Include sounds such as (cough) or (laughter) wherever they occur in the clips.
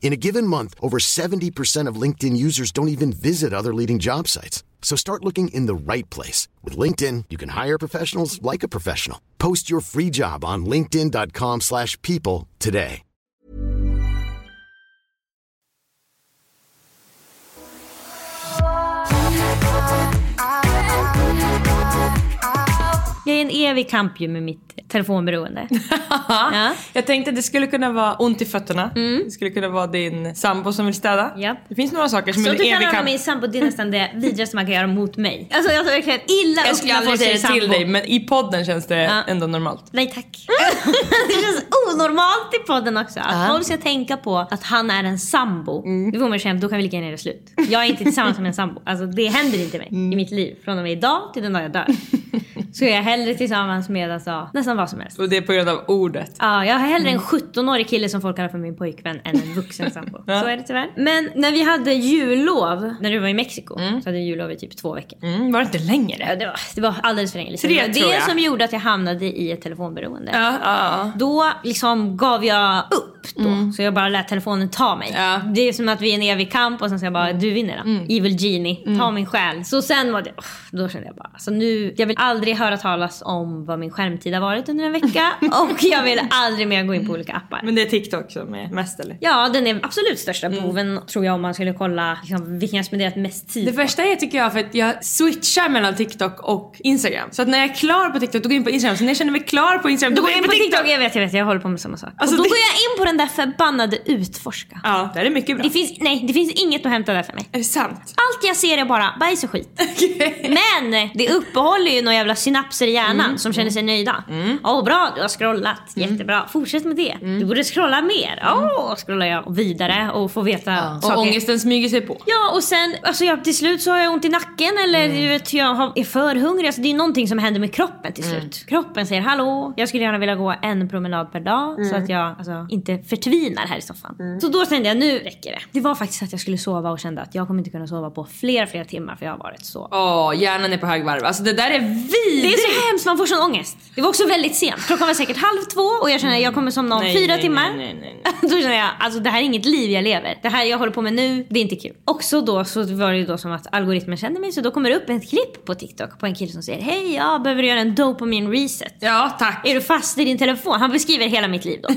In a given month, over 70% of LinkedIn users don't even visit other leading job sites. So start looking in the right place. With LinkedIn, you can hire professionals like a professional. Post your free job on linkedin.com slash people today. Jag är en evig kamp ju med mitt telefonberoende. (laughs) ja. Jag tänkte att det skulle kunna vara ont i fötterna. Det skulle kunna vara din sambo som vill städa. Ja. Det finns några saker som Så är du en kan evig höra kamp. min sambo, det är nästan det (laughs) vidrigaste man kan göra mot mig. Alltså jag tar verkligen illa Jag upp skulle när folk aldrig säga det till dig men i podden känns det Ja. ändå normalt. Nej tack. (laughs) det känns onormalt i podden också. Att folk ska tänka på att han är en sambo. Mm. Då får man känna, då kan vi lika gärna göra slut. Jag är inte tillsammans med en sambo. Alltså det händer inte mig Mm. i mitt liv. Från och med idag till den dag jag dör. Så är jag hellre tillsammans med alltså, nästan vad som helst. Och det är på grund av ordet. Ja, jag har hellre Mm. en 17-årig kille som folk kallar för min pojkvän än en vuxen (laughs) sambo. Så är det tyvärr. Men när vi hade jullov, när du var i Mexiko, så hade vi jullov i typ två veckor. Mm, var det inte längre? Ja, det, var, det var alldeles för länge sedan. Tre, Det var det som gjorde att jag hamnade i ett telefonberoende. Ja, ja, Då liksom gav jag upp då. Så jag bara lät telefonen ta mig. Mm. Ja. Mm. Det är som att vi är en evig kamp och sen säger jag bara du vinner då. Evil Genie, ta min själ. Så sen var det, då kände jag bara, alltså nu, jag vill aldrig höra talas om vad min skärmtid har varit under en vecka. (laughs) och jag vill aldrig mer gå in på olika appar. Men det är TikTok som är mest eller? Ja, den är absolut största Mm. boven tror jag om man skulle kolla liksom, vilken jag spenderat mest tid Det värsta är tycker jag för att jag switchar mellan TikTok och Instagram. Så att när jag är klar på TikTok då går jag in på Instagram. Så när jag känner mig klar på Instagram Då går jag in på TikTok, jag vet, jag vet, jag håller på med samma sak. Alltså, och då det- går jag in på den där förbannade utforska. Ja, det är mycket bra. Det finns, nej, det finns inget att hämta där för mig. Är det sant? Allt jag ser är bara bajs och skit. (laughs) Men det uppehåller ju några jävla synapser i hjärnan Mm. som känner sig nöjda. Åh bra, du har scrollat. Jättebra. Fortsätt med det. Mm. Du borde scrolla mer. Åh, scrollar jag vidare och får veta Och saker. ångesten smyger sig på. Ja och sen, alltså jag, till slut så har jag ont i nacken eller Mm. du vet, jag har, är för hungrig. Alltså, det är någonting som händer med kroppen till Mm. slut. Kroppen säger hallå, jag skulle gärna vilja gå en promenad per dag så Mm. att jag alltså, inte förtvinar här i soffan. Så då kände jag nu räcker det. Det var faktiskt att jag skulle sova och kände att jag kommer inte kunna sova på flera, flera timmar för jag har varit så Åh, hjärnan är på högvarv. Alltså det där är vidrigt! det är så hemskt, man får sån ångest. Det var också väldigt sent. Klockan var säkert halv två och jag känner att jag kommer somna om Nej, fyra nej, timmar. nej, nej, nej. (laughs) då känner jag, alltså det här är inget liv jag lever. Det här jag håller på med nu, det är inte kul. Också då så var det ju då som att algoritmen kände mig så då kommer det upp ett klipp på TikTok på en kille som säger Hej, jag behöver göra en dopamin reset. Ja, tack. Är du fast i din telefon? Han beskriver hela mitt liv då.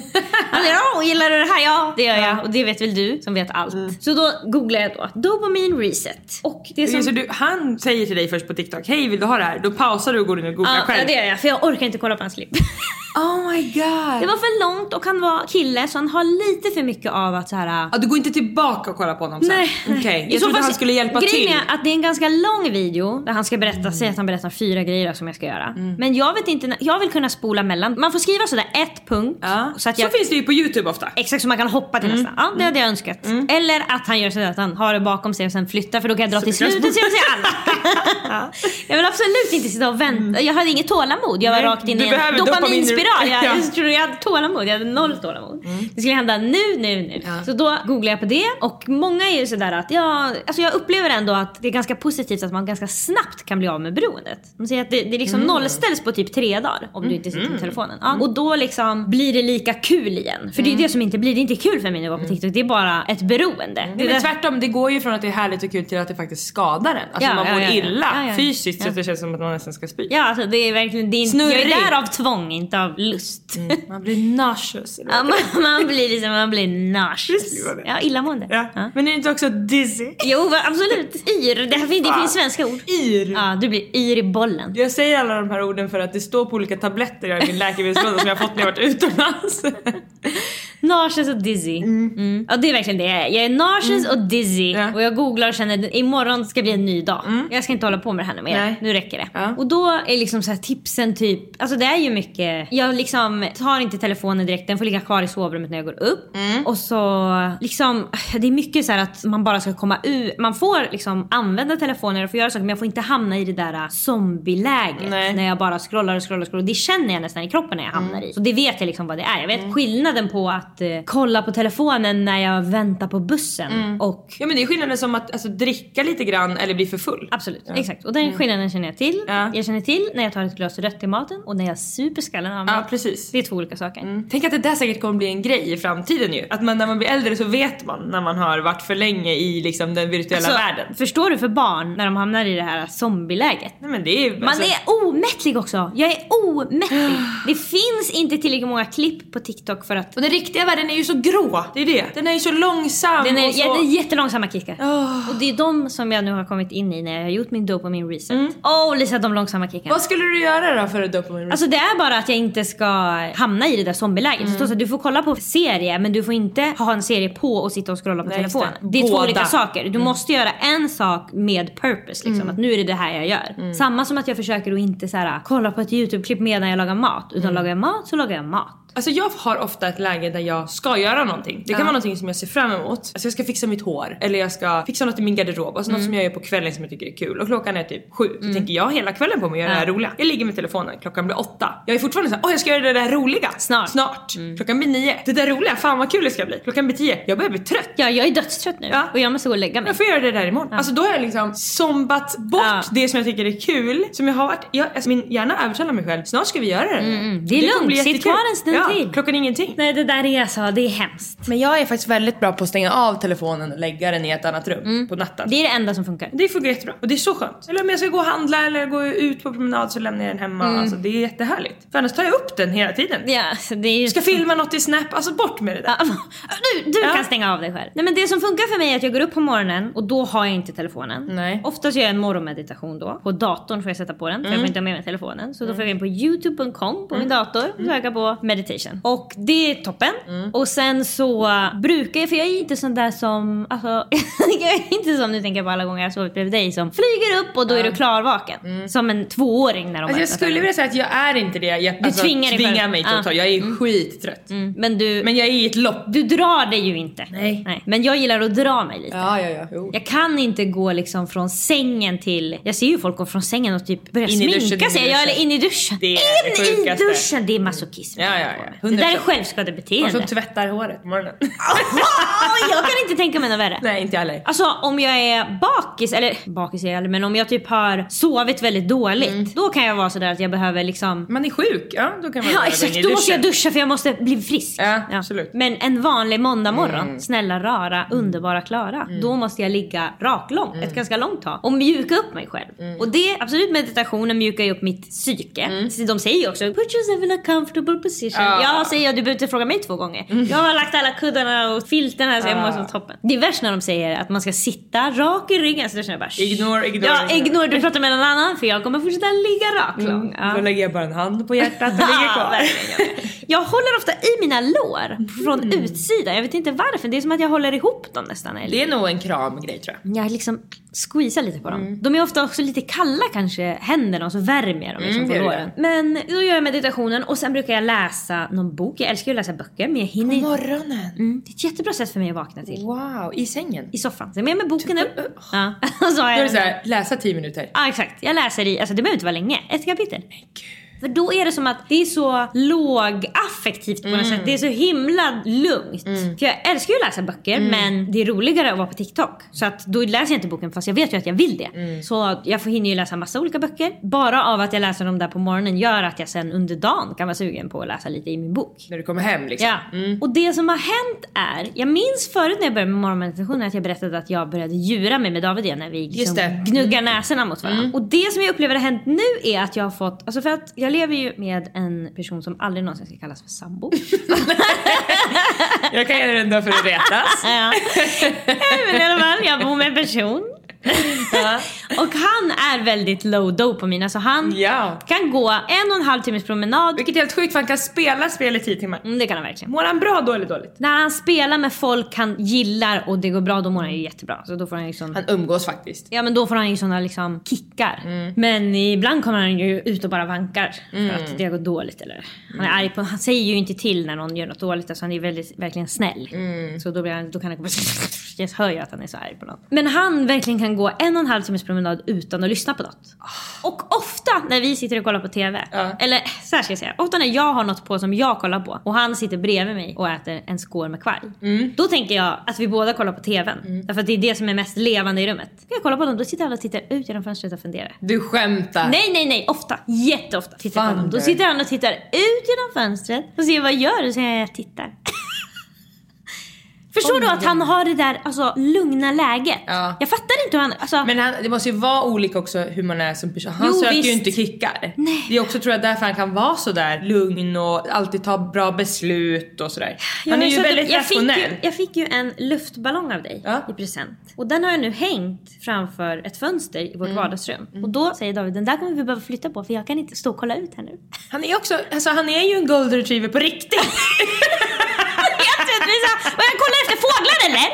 Han säger åh, gillar du det här? Ja, det gör jag. Och det vet väl du som vet allt. Så då googlar jag då dopamin reset. Och det som... Så du, han säger till dig först på TikTok, hej vill du ha det här? Då pausar du och går in och googlar Ja, själv. det gör jag. För jag orkar inte kolla på hans klipp. (laughs) Oh my god. Det var för långt och han var kille så han har lite för mycket av att så här. Ja, du går inte tillbaka och kollar på honom sen? Nej. Okej, I jag så trodde han skulle hjälpa grejen till. är att det är en ganska lång video där han ska berätta, säg att han berättar fyra grejer som jag ska göra. Men jag vet inte, jag vill kunna spola mellan. Man får skriva sådär ett punkt. Ja. Så att Så jag, finns det ju på youtube ofta. Exakt så man kan hoppa till nästa. Ja det hade jag önskat. Eller att han gör så att han har det bakom sig och sen flyttar för då kan jag dra till Så kan slutet så jag ser alla. (laughs) Jag vill absolut inte sitta och vänta. Jag hade inget tålamod. Jag var Nej, rakt in i en dopaminspiral. dopamin- Jag, Ja. jag tror jag hade tålamod. Jag hade noll tålamod. Det skulle hända nu, nu, nu. Så då googlade jag på det. Och många är ju sådär att jag, alltså jag upplever ändå att det är ganska positivt att man ganska snabbt kan bli av med beroendet. De säger att det, det liksom nollställs på typ tre dagar om du inte sitter med telefonen. Ja. Och då liksom blir det lika kul igen. För det är det som inte blir. Det är inte kul för mig när jag var på TikTok. Det är bara ett beroende. Det är Men tvärtom, det går ju från att det är härligt och kul till att det faktiskt skadar en. Alltså Ja, man ja, mår ja, ja. illa Ja, ja. fysiskt så Ja. att det känns som att man nästan ska spy. Ja, alltså det är verkligen, det är, jag är Snurrig. Tvång, inte av lust. Man blir nauseous. Ja, man, man blir liksom, man blir nauseous. det. Ja, illamående. Ja. Ja. Men är det inte också dizzy? Jo, absolut. Yr. Det, här, det finns svenska ord. Yr. Ja, du blir yr i bollen. Jag säger alla de här orden för att det står på olika tabletter jag i min läkemedelslåda som jag fått när jag varit utomlands. (laughs) Nauseous och dizzy. Mm. Ja, det är verkligen det jag är. Jag är nauseous och dizzy. Ja. Och jag googlar och känner att imorgon ska bli en ny dag. Jag ska inte hålla på med det här mer. Nu räcker det. Ja. Och då är liksom så här tipsen typ, alltså det är ju mycket, jag liksom tar inte telefonen direkt, den får ligga kvar i sovrummet när jag går upp. Och så liksom, (sighs) det är mycket så här att man bara ska komma ut, man får liksom använda telefonen och få göra saker men jag får inte hamna i det där äh, zombieläget. Nej. När jag bara scrollar och scrollar och scrollar. Det känner jag nästan i kroppen när jag hamnar i. Så det vet jag liksom vad det är. Jag vet skillnaden på att eh, kolla på telefonen när jag väntar på bussen och Ja men det är skillnaden som att alltså, dricka lite grann eller bli för full. Absolut, exakt. Och den skillnaden känner jag till. Ja. Jag känner till när jag tar ett glas rött till maten och när jag super skallen av mig. Ja precis. Det är två olika saker. Tänk att det där säkert kommer bli en grej i framtiden ju. Att man, när man blir äldre så vet man när man har varit för länge i liksom, den virtuella Så, världen. Förstår du för barn när de hamnar i det här zombieläget? Nej men det är Man alltså, är omättlig också. Jag är omättlig. Det finns inte tillräckligt många klipp på TikTok för att... Och den riktiga världen är ju så grå. Det är det. Den är ju så långsam Den är, och så... ja, det är jättelångsamma kickar. Åh. Och det är de som jag nu har kommit in i när jag har gjort min dopamin reset. Åh Lisa, de långsamma kickarna. Vad skulle du göra då för att dopamin Alltså det är bara att jag inte ska hamna i det där zombieläget. Mm. Så att du får kolla på serie men du får inte ha en serie på och sitta och scrolla på Nej, telefonen. det. Det. är två Båda. olika saker. Du måste göra en sak med purpose liksom. Mm. Att nu är det det här jag gör. Samma som att jag försöker att inte så här, kolla på ett YouTube-klipp medan jag lagar mat. Utan Mm. lagar jag mat så lagar jag mat. Alltså jag har ofta ett läge där jag ska göra någonting. Det kan vara någonting som jag ser fram emot. Alltså jag ska fixa mitt hår eller jag ska fixa något i min garderob. Alltså något som jag gör på kvällen som jag tycker är kul. Och klockan är typ sju. Så tänker jag hela kvällen på mig att göra det här roliga. Jag ligger med telefonen, klockan blir åtta. Jag är fortfarande såhär, åh jag ska göra det där roliga. Snart. Snart. Klockan blir nio. Det där roliga, fan vad kul det ska bli. Klockan blir tio. Jag börjar bli trött. Ja, jag är dödstrött nu Ja. och jag måste gå och lägga mig. Jag får göra det där imorgon. Alltså då har jag liksom zombat bort Ja. det som jag tycker är kul. Som jag har varit, jag, alltså min hjärna övertalar mig själv. Snart ska vi göra det. Mm, Det är kommer lugnt, sitt kvar en stund ja, till. Klockan ingenting. Nej det där är alltså, det är hemskt. Men jag är faktiskt väldigt bra på att stänga av telefonen och lägga den i ett annat rum på natten. Det... Det är det enda som funkar. funkar jättebra och det är så skönt. Eller om jag ska gå och handla eller gå ut på promenad så lämnar jag den hemma. Alltså, det är jättehärligt. För annars tar jag upp den hela tiden. Ja, så det är ju... Ska filma något i Snap, alltså bort med det där. Ja, (laughs) Du, du Ja. kan stänga av dig själv. Nej men det som funkar för mig är att jag går upp på morgonen och då har jag inte telefonen. Nej. Oftast gör jag en morgonmeditation då. På datorn får jag sätta på den för jag får inte ha med mig telefonen. Så då får jag gå in på youtube.com på min dator och söka på meditation. Och det är toppen. Och sen så brukar jag, för jag är inte sån där som, alltså (laughs) jag är inte som, nu tänker jag på alla gånger jag har sovit bredvid dig som flyger upp och då är du klarvaken. Som en tvååring när de Alltså jag skulle vilja säga att jag är inte det. Jag, Du alltså, tvingar tvingar mig till att ta. Jag är skittrött. Mm, Men du, Men jag är i ett lopp. du drar dig ju inte. Nej. Men jag gillar att dra mig lite. Ja, ja, ja. Jo. Jag kan inte gå liksom från sängen till... Jag ser ju folk gå från sängen och typ börja In sminka sig. Ja, eller in i duschen. Det är in det i duschen! Det är masochism. Ja, ja, ja. Det där är 100%. självskadebeteende. Och så tvättar håret på morgonen. Jag kan inte tänka mig något värre. Nej, inte jag heller. Alltså om jag är bakis, eller bakis är jag aldrig, men om jag typ har sovit väldigt dåligt. Mm. Då kan jag vara sådär att jag behöver liksom Man är sjuk, ja då kan man Ja exakt, då måste jag duscha för jag måste bli frisk. Ja, absolut. Men en vanlig måndag morgon, Mm. snälla rara, underbara Klara. Då måste jag ligga raklång Mm. ett ganska långt tag och mjuka upp mig själv. Och det, absolut meditationen mjukar ju upp mitt psyke. Så de säger ju också put yourself in a comfortable position. Mm. Ja. Mm. Ja säger jag, du behöver inte fråga mig två gånger. Jag har lagt alla kuddarna och filten här så jag mår som toppen. Det är värst när de säger att man ska sitta rak i ryggen. Så då känner jag bara Ignore, ignore, Ja, ignore. Du pratar med någon annan för jag kommer fortsätta ligga raklång. Ja. Då lägger jag bara en hand på hjärtat och ligger (laughs) kvar. jag. Jag håller ofta i mina lår från Mm. utsidan. Jag vet inte varför. Det är som att jag håller ihop dem nästan. Eller? Det är nog en kramgrej tror jag. Jag liksom squeeza lite på dem. De är ofta också lite kalla kanske, händerna och så värmer jag dem liksom Mm, på låren. Men då gör jag meditationen och sen brukar jag läsa någon bok. Jag älskar ju att läsa böcker men jag hinner inte. Morgonen! Mm, det är ett jättebra sätt för mig att vakna till. Wow, i sängen? I soffan. Så jag är med med boken upp. Ja. (laughs) Så har Då är jag det såhär, läsa 10 minuter. Ja exakt. Jag läser i, alltså det behöver inte vara länge, ett kapitel. För då är det som att det är så lågaffektivt på något sätt. Det är så himla lugnt. För jag älskar ju att läsa böcker men det är roligare att vara på TikTok. Så att då läser jag inte boken fast jag vet ju att jag vill det. Så jag får hinner ju läsa massa olika böcker. Bara av att jag läser dem där på morgonen gör att jag sen under dagen kan vara sugen på att läsa lite i min bok. När du kommer hem liksom. Ja. Och det som har hänt är, jag minns förut när jag började med morgonmeditationen att jag berättade att jag började djura mig med David igen när vi liksom det. Mm. gnuggar näsorna mot varandra. Och det som jag upplever har hänt nu är att jag har fått, alltså för att jag lever ju med en person som aldrig någonsin ska kallas för sambo. Jag kan göra det ändå för att retas. (laughs) ja. Men i alla fall, jag bor med en person. Och han är väldigt low dopamin, alltså han Ja. kan gå en och en halv timmes promenad. Vilket är helt sjukt för han kan spela spel i 10 timmar. Mm, det kan han verkligen. Mår han bra då eller dåligt? När han spelar med folk han gillar och det går bra, då mår han ju jättebra. Så då får han liksom... Han umgås faktiskt. Ja men då får han ju såna liksom kickar. Mm. Men ibland kommer han ju ut och bara vankar för att det har gått dåligt eller han är arg på, han säger ju inte till när någon gör något dåligt alltså han är väldigt, verkligen snäll. Mm. Så då, blir han, då kan han (laughs) gå jag hör ju att han är så arg på något. Men han verkligen kan gå en och en halv timmes promenad utan att lyssna på något. Och ofta när vi sitter och kollar på TV, Ja. eller så här ska jag säga, ofta när jag har något på som jag kollar på och han sitter bredvid mig och äter en skål med kvarg. Mm. Då tänker jag att vi båda kollar på TVn. Därför att det är det som är mest levande i rummet. Jag kolla på dem, då sitter alla och tittar ut genom fönstret och funderar. Du skämtar. Nej, nej, nej, ofta. Jätteofta tittar på dem. Då sitter han och tittar ut genom fönstret och ser vad jag gör och säger jag tittar. (laughs) Förstår du att han har det där alltså, lugna läget? Ja. Jag fattar inte hur han... Alltså, Men han, det måste ju vara olika också hur man är som person. Han Jo, söker ju visst. inte kickar. Nej. Det är också tror jag därför han kan vara så där lugn och alltid ta bra beslut och sådär. Jag Han är har ju väldigt jag fick rationell. ju, jag fick ju en luftballong av dig Ja. i present. Och den har jag nu hängt framför ett fönster i Mm. vårt vardagsrum. Och då säger David, den där kommer vi behöva flytta på för jag kan inte stå och kolla ut här nu. Han är också, alltså han är ju en golden retriever på riktigt. (laughs) Vet, sa, vad jag kollar efter fåglar eller?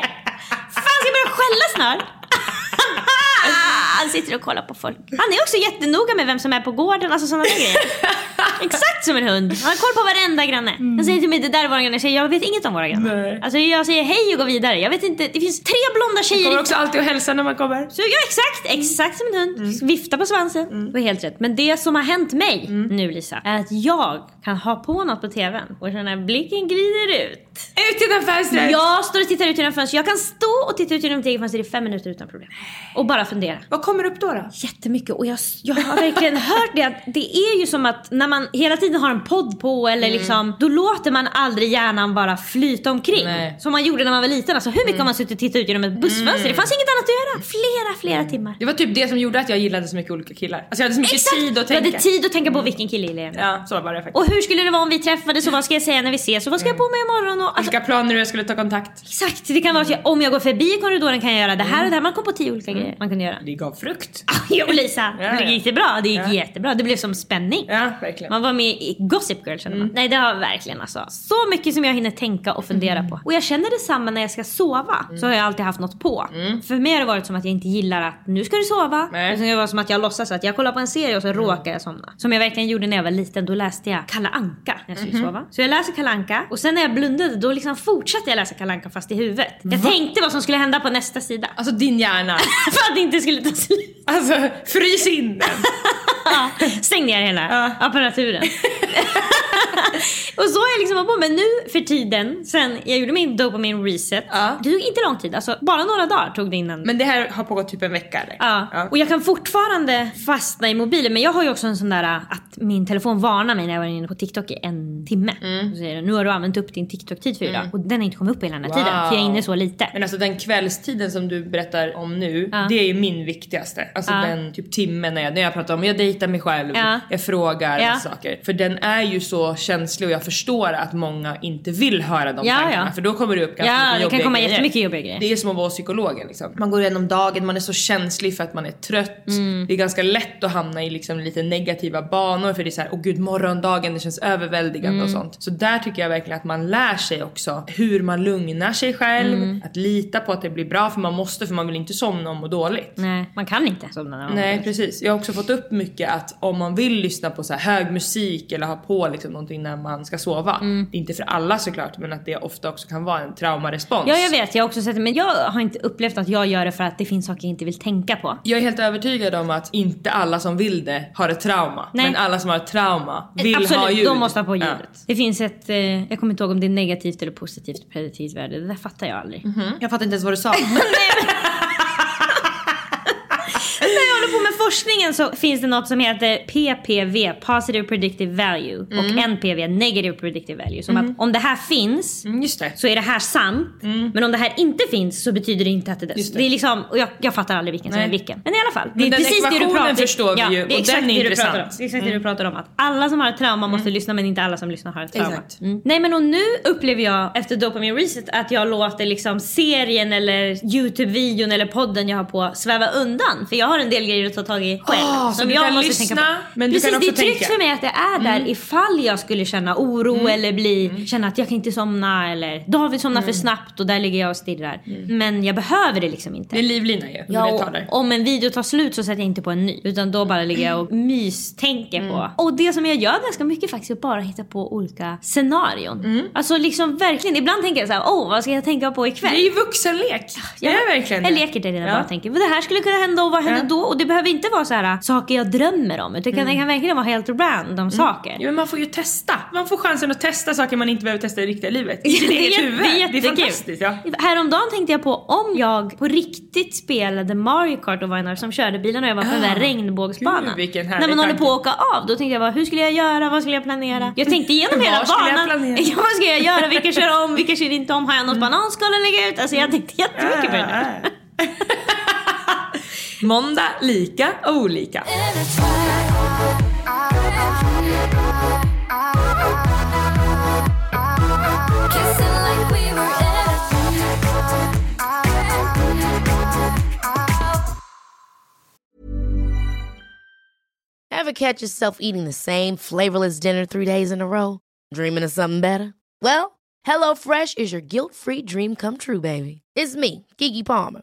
Fan ska jag börja skälla snart? (laughs) Han sitter och kollar på folk. Han är också jättenoga med vem som är på gården, alltså sådana grejer. Exakt som en hund. Han har koll på varenda granne. Han säger till mig det där är våra grannar. Jag säger jag vet inget om våra grannar. Nej. Alltså jag säger hej och går vidare. Jag vet inte, det finns tre blonda tjejer Kommer i också alltid att hälsa när man kommer. så ja exakt, exakt som en hund. Mm. Vifta på svansen. Det var helt rätt. Men det som har hänt mig nu Lisa, är att jag kan ha på något på TVn och känna blicken glider ut. Ut genom fönstret! Jag står och tittar ut genom fönstret. Jag kan stå och titta ut genom mitt eget fönster i fem minuter utan problem. Och bara fundera. Vad kommer upp då? då? Jättemycket och jag, jag har verkligen (laughs) hört det att det är ju som att när man hela tiden har en podd på eller liksom då låter man aldrig hjärnan bara flyta omkring. Nej. Som man gjorde när man var liten. Alltså hur mycket har man suttit och tittat ut genom ett bussfönster? Det fanns inget annat att göra. Flera, flera timmar. Det var typ det som gjorde att jag gillade så mycket olika killar. Alltså jag hade så mycket Exakt! tid att tänka. hade tid att tänka på vilken kille gillar jag. Ja, så var det faktiskt. Och hur skulle det vara om vi träffades och vad ska jag säga när vi ses och vad ska jag på mig imorgon? Alltså, Vilka planer jag skulle ta kontakt. exakt, det kan vara att jag, om jag går förbi korridoren kan jag göra det här och det här. Man kom på tio olika grejer man kunde göra. Det gav frukt. (laughs) Jo Lisa, Ja, det ja. gick det bra? Det gick Ja. jättebra. Det blev som spänning. Ja, verkligen. Man var med i Gossip Girl känner man. Nej det har verkligen alltså. Så mycket som jag hinner tänka och fundera på. Och jag känner detsamma när jag ska sova. Så har jag alltid haft något på. För mig har det varit som att jag inte gillar att nu ska du sova. Nej. Det var som att jag låtsas att jag kollar på en serie och så råkar jag somna. Som jag verkligen gjorde när jag var liten. Då läste jag Kalle Anka när jag skulle sova. Så jag läser Kalle Anka och sen när jag blundade då liksom fortsatte jag läsa Kalle Anka fast i huvudet. Jag tänkte vad som skulle hända på nästa sida. Alltså din hjärna. (laughs) För att det inte skulle ta slut. Alltså frys in den. (laughs) Ja, stäng ner hela apparaturen. Och så har jag liksom på. Men nu för tiden, sen jag gjorde min dopamin reset. Ja. Det tog inte lång tid, alltså bara några dagar tog det innan. Men det här har pågått typ en vecka eller? Ja. och jag kan fortfarande fastna i mobilen men jag har ju också en sån där att min telefon varnar mig när jag var inne på TikTok i en timme. Mm. Och säger den, nu har du använt upp din TikTok-tid för idag. Och den har inte kommit upp hela den här Wow. tiden för jag är inne så lite. Men alltså den kvällstiden som du berättar om nu, Ja. det är ju min viktigaste. Alltså Ja. den typ timmen när jag, när jag pratar om, jag dejtar mig själv, Ja. jag frågar Ja. saker. För den är ju så känslig och jag förstår att många inte vill höra de Ja, tankarna ja. för då kommer det upp ganska Ja, mycket det jobbiga kan komma grejer. jättemycket jobbiga grejer. Det är som att vara psykologen liksom. Man går igenom dagen, man är så känslig för att man är trött. Mm. Det är ganska lätt att hamna i liksom lite negativa banor för det är så här, åh gud morgondagen det känns överväldigande Mm. och sånt. Så där tycker jag verkligen att man lär sig också hur man lugnar sig själv, Mm. att lita på att det blir bra för man måste för man vill inte somna och må dåligt. Nej, man kan inte somna när man Nej mår precis. Jag har också fått upp mycket att om man vill lyssna på så här hög musik eller ha på liksom någonting när man ska sova. Det är inte för alla såklart men att det ofta också kan vara en traumarespons. Ja jag vet, jag har också sett det men jag har inte upplevt att jag gör det för att det finns saker jag inte vill tänka på. Jag är helt övertygad om att inte alla som vill det har ett trauma. Nej. Men alla som har ett trauma vill Absolut, ha ljud. de måste ha på Ja. ljudet. Det finns ett, eh, jag kommer inte ihåg om det är negativt eller positivt prediktivt värde. Det där fattar jag aldrig. Jag fattar inte ens vad du sa. (laughs) (laughs) Håller på med forskningen så finns det något som heter PPV, Positive Predictive Value, och NPV, Negative Predictive Value. Som att om det här finns Mm, det. så är det här sant. Men om det här inte finns så betyder det inte att det det. det. är liksom, och jag, jag fattar aldrig vilken som Nej. är vilken. Men i alla fall. Det är precis det du pratar förstår vi ju, och den är intressant. om. Det är exakt det du pratar om. Att alla som har ett trauma måste lyssna men inte alla som lyssnar har ett trauma. Mm. Nej men och nu upplever jag efter Dopamin Reset att jag låter liksom serien eller Youtube-videon eller podden jag har på sväva undan. För jag har en del grejer att ta tag i själv. Ah, så du kan lyssna, men du Precis, kan det är tryggt tänka. för mig att det är där ifall jag skulle känna oro eller bli, känna att jag kan inte somna eller David somnar för snabbt och där ligger jag och stirrar. Men jag behöver det liksom inte. Det är livlina ju. Ja, det och om en video tar slut så sätter jag inte på en ny. Utan då bara ligger jag och mystänker Mm. på. Och det som jag gör ganska mycket faktiskt är att bara hitta på olika scenarion. Mm. Alltså liksom verkligen, ibland tänker jag så här: åh vad ska jag tänka på ikväll? Det är ju vuxenlek. Det Jag, är verkligen jag det. leker det redan Ja. bara tänker, vad det här skulle kunna hända och vad händer Ja. då? Och det behöver inte vara så här äh, saker jag drömmer om. Utan det kan, det kan verkligen vara helt random saker. Ja, men man får ju testa. Man får chansen att testa saker man inte behöver testa i riktiga livet. (laughs) I sitt det är eget huvud. det är det är fantastiskt. Ja. Häromdagen tänkte jag på om jag på riktigt spelade Mario Kart och var en av som körde bilen och jag var på den där Ah, regnbågsbanan. gud, När man håller på att åka av, då tänkte jag bara hur skulle jag göra, vad skulle jag planera? Jag tänkte igenom (laughs) hela jag banan. planera? (laughs) Ja, vad ska jag göra, vilka kör om, vilka kör inte om, har jag något bananskal att lägga ut? Alltså jag tänkte jättemycket på det där. Måndag lika olika. Ever catch yourself eating the same flavorless dinner three days in a row? Dreaming of something better? Well, HelloFresh is your guilt-free dream come true, baby. It's me, Gigi Palmer.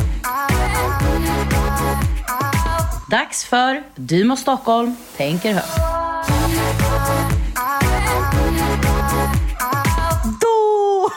Dags för Du Stockholm tänker högt. Då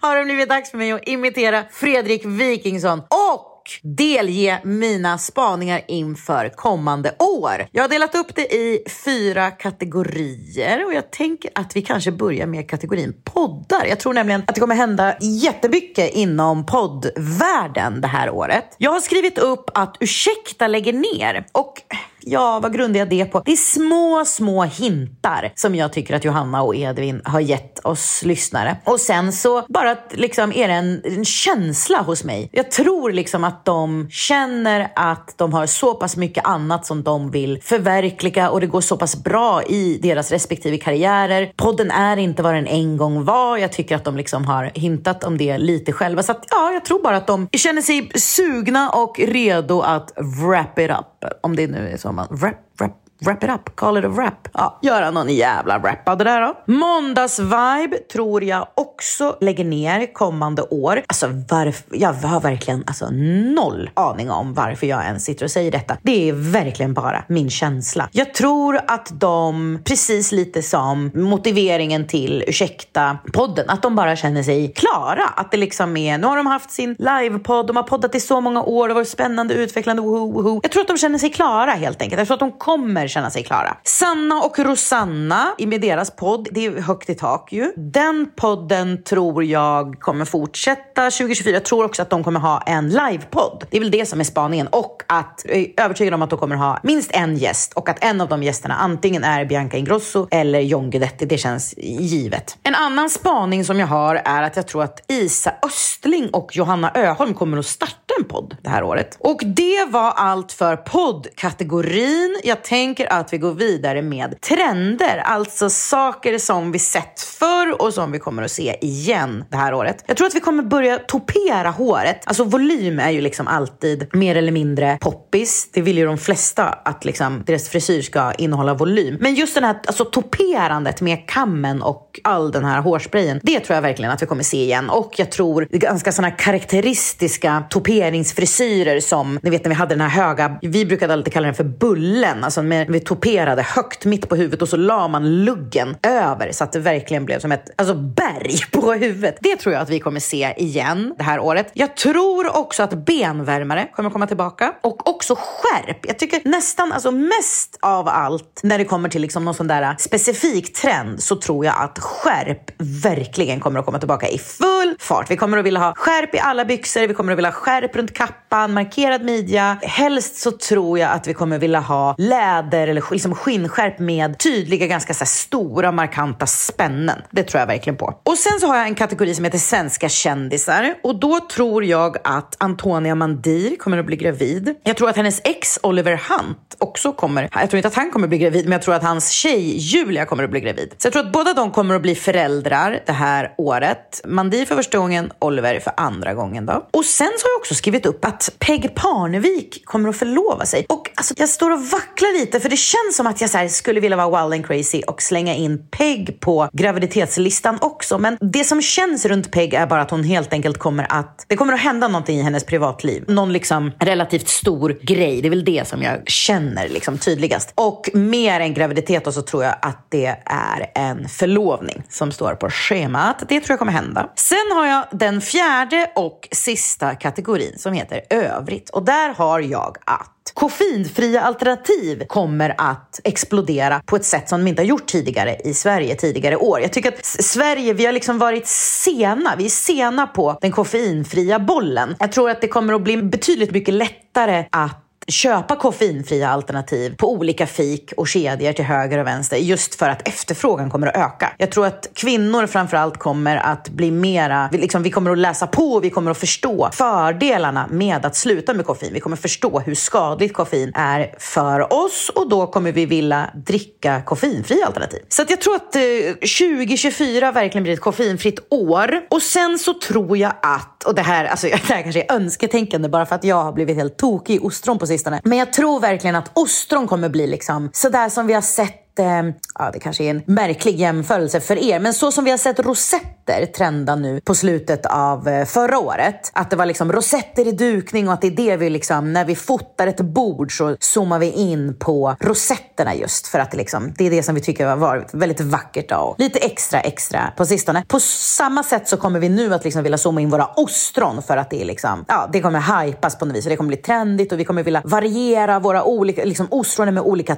(laughs) har det blivit dags för mig att imitera Fredrik Wikingsson. Och delge mina spaningar inför kommande år. Jag har delat upp det i fyra kategorier och jag tänker att vi kanske börjar med kategorin poddar. Jag tror nämligen att det kommer hända jättemycket inom poddvärlden det här året. Jag har skrivit upp att Ursäkta lägger ner och Ja, vad grundar jag det på? Det är små, små hintar som jag tycker att Johanna och Edvin har gett oss lyssnare. Och sen så bara liksom är det en, en känsla hos mig. Jag tror liksom att de känner att de har så pass mycket annat som de vill förverkliga och det går så pass bra i deras respektive karriärer. Podden är inte vad den en gång var. Jag tycker att de liksom har hintat om det lite själva. Så att, ja, jag tror bara att de känner sig sugna och redo att wrap it up. Om det nu är så man wrap, wrap, wrap it up, call it a wrap. Ja, göra någon jävla wrap av det där då. Måndagsvibe tror jag också lägger ner kommande år. Alltså varför, jag har verkligen alltså, noll aning om varför jag ens sitter och säger detta. Det är verkligen bara min känsla. Jag tror att de, precis lite som motiveringen till Ursäkta podden, att de bara känner sig klara. Att det liksom är, nu har de haft sin livepodd, de har poddat i så många år, det har varit spännande, utvecklande, woho, woho. Jag tror att de känner sig klara helt enkelt. Jag tror att de kommer känna sig klara. Sanna och Rosanna med deras podd, det är högt i tak ju. Den podden tror jag kommer fortsätta 2024. Jag tror också att de kommer ha en livepodd. Det är väl det som är spaningen och att jag är övertygad om att de kommer ha minst en gäst och att en av de gästerna antingen är Bianca Ingrosso eller John Guidetti. Det känns givet. En annan spaning som jag har är att jag tror att Isa Östling och Johanna Öholm kommer att starta en podd det här året. Och det var allt för poddkategorin. Jag tänker att vi går vidare med trender, alltså saker som vi sett förr och som vi kommer att se igen det här året. Jag tror att vi kommer börja topera håret. Alltså volym är ju liksom alltid mer eller mindre poppis. Det vill ju de flesta att liksom deras frisyr ska innehålla volym. Men just den här alltså, toperandet med kammen och all den här hårsprayen, det tror jag verkligen att vi kommer se igen. Och jag tror ganska sådana karaktäristiska toperingsfrisyrer som, ni vet när vi hade den här höga, vi brukade alltid kalla den för bullen, alltså med, vi toperade högt mitt på huvudet och så la man luggen över så att det verkligen blev som ett alltså, berg (laughs) på huvudet. Det tror jag att vi kommer se igen det här året. Jag tror också att benvärmare kommer komma tillbaka och också skärp. Jag tycker nästan, alltså mest av allt när det kommer till liksom någon sån där specifik trend så tror jag att skärp verkligen kommer att komma tillbaka i full fart. Vi kommer att vilja ha skärp i alla byxor, vi kommer att vilja ha skärp runt kappan, markerad midja. Helst så tror jag att vi kommer vilja ha läder eller liksom skinnskärp med tydliga, ganska så stora markanta spännen. Det tror jag verkligen på. Och sen så har jag en kategori som heter svenska kändisar och då tror jag att Antonia Mandir kommer att bli gravid. Jag tror att hennes ex Oliver Hunt också kommer, jag tror inte att han kommer att bli gravid, men jag tror att hans tjej Julia kommer att bli gravid. Så jag tror att båda de kommer att bli föräldrar det här året. Mandir för första gången, Oliver för andra gången då. Och sen så har jag också skrivit upp att Peg Parnevik kommer att förlova sig. Och alltså, jag står och vacklar lite för för det känns som att jag så skulle vilja vara wild and crazy och slänga in Peg på graviditetslistan också. Men det som känns runt Peg är bara att hon helt enkelt kommer att, det kommer att hända någonting i hennes privatliv. Någon liksom relativt stor grej. Det är väl det som jag känner liksom tydligast. Och mer än graviditet så tror jag att det är en förlovning som står på schemat. Det tror jag kommer hända. Sen har jag den fjärde och sista kategorin som heter övrigt och där har jag att koffeinfria alternativ kommer att explodera på ett sätt som de inte har gjort tidigare i Sverige tidigare år. Jag tycker att Sverige, vi har liksom varit sena. Vi är sena på den koffeinfria bollen. Jag tror att det kommer att bli betydligt mycket lättare att köpa koffeinfria alternativ på olika fik och kedjor till höger och vänster just för att efterfrågan kommer att öka. Jag tror att kvinnor framförallt kommer att bli mera, liksom, vi kommer att läsa på och vi kommer att förstå fördelarna med att sluta med koffein. Vi kommer förstå hur skadligt koffein är för oss och då kommer vi vilja dricka koffeinfria alternativ. Så jag tror att eh, 2024 verkligen blir ett koffeinfritt år och sen så tror jag att, och det här, alltså, (laughs) det här kanske är önsketänkande bara för att jag har blivit helt tokig i ostron på sistone. Men jag tror verkligen att ostron kommer bli liksom sådär som vi har sett Eh, ja det kanske är en märklig jämförelse för er, men så som vi har sett rosetter trenda nu på slutet av eh, förra året. Att det var liksom rosetter i dukning och att det är det vi liksom, när vi fotar ett bord så zoomar vi in på rosetterna just för att det, liksom, det är det som vi tycker har varit väldigt vackert och lite extra extra på sistone. På samma sätt så kommer vi nu att liksom vilja zooma in våra ostron för att det är liksom, ja det kommer hypas på något vis och det kommer bli trendigt och vi kommer vilja variera våra olika, liksom ostronen med olika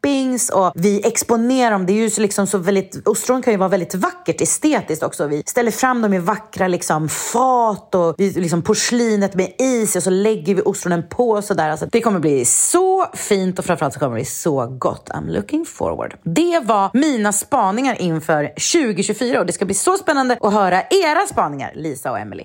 toppings och vi exponerar dem. Det är ju liksom så väldigt, ostron kan ju vara väldigt vackert estetiskt också. Vi ställer fram dem i vackra liksom fat och vi, liksom porslinet med is och så lägger vi ostronen på sådär. Alltså, det kommer bli så fint och framförallt så kommer det bli så gott. I'm looking forward. Det var mina spaningar inför 2024 och det ska bli så spännande att höra era spaningar, Lisa och Emily.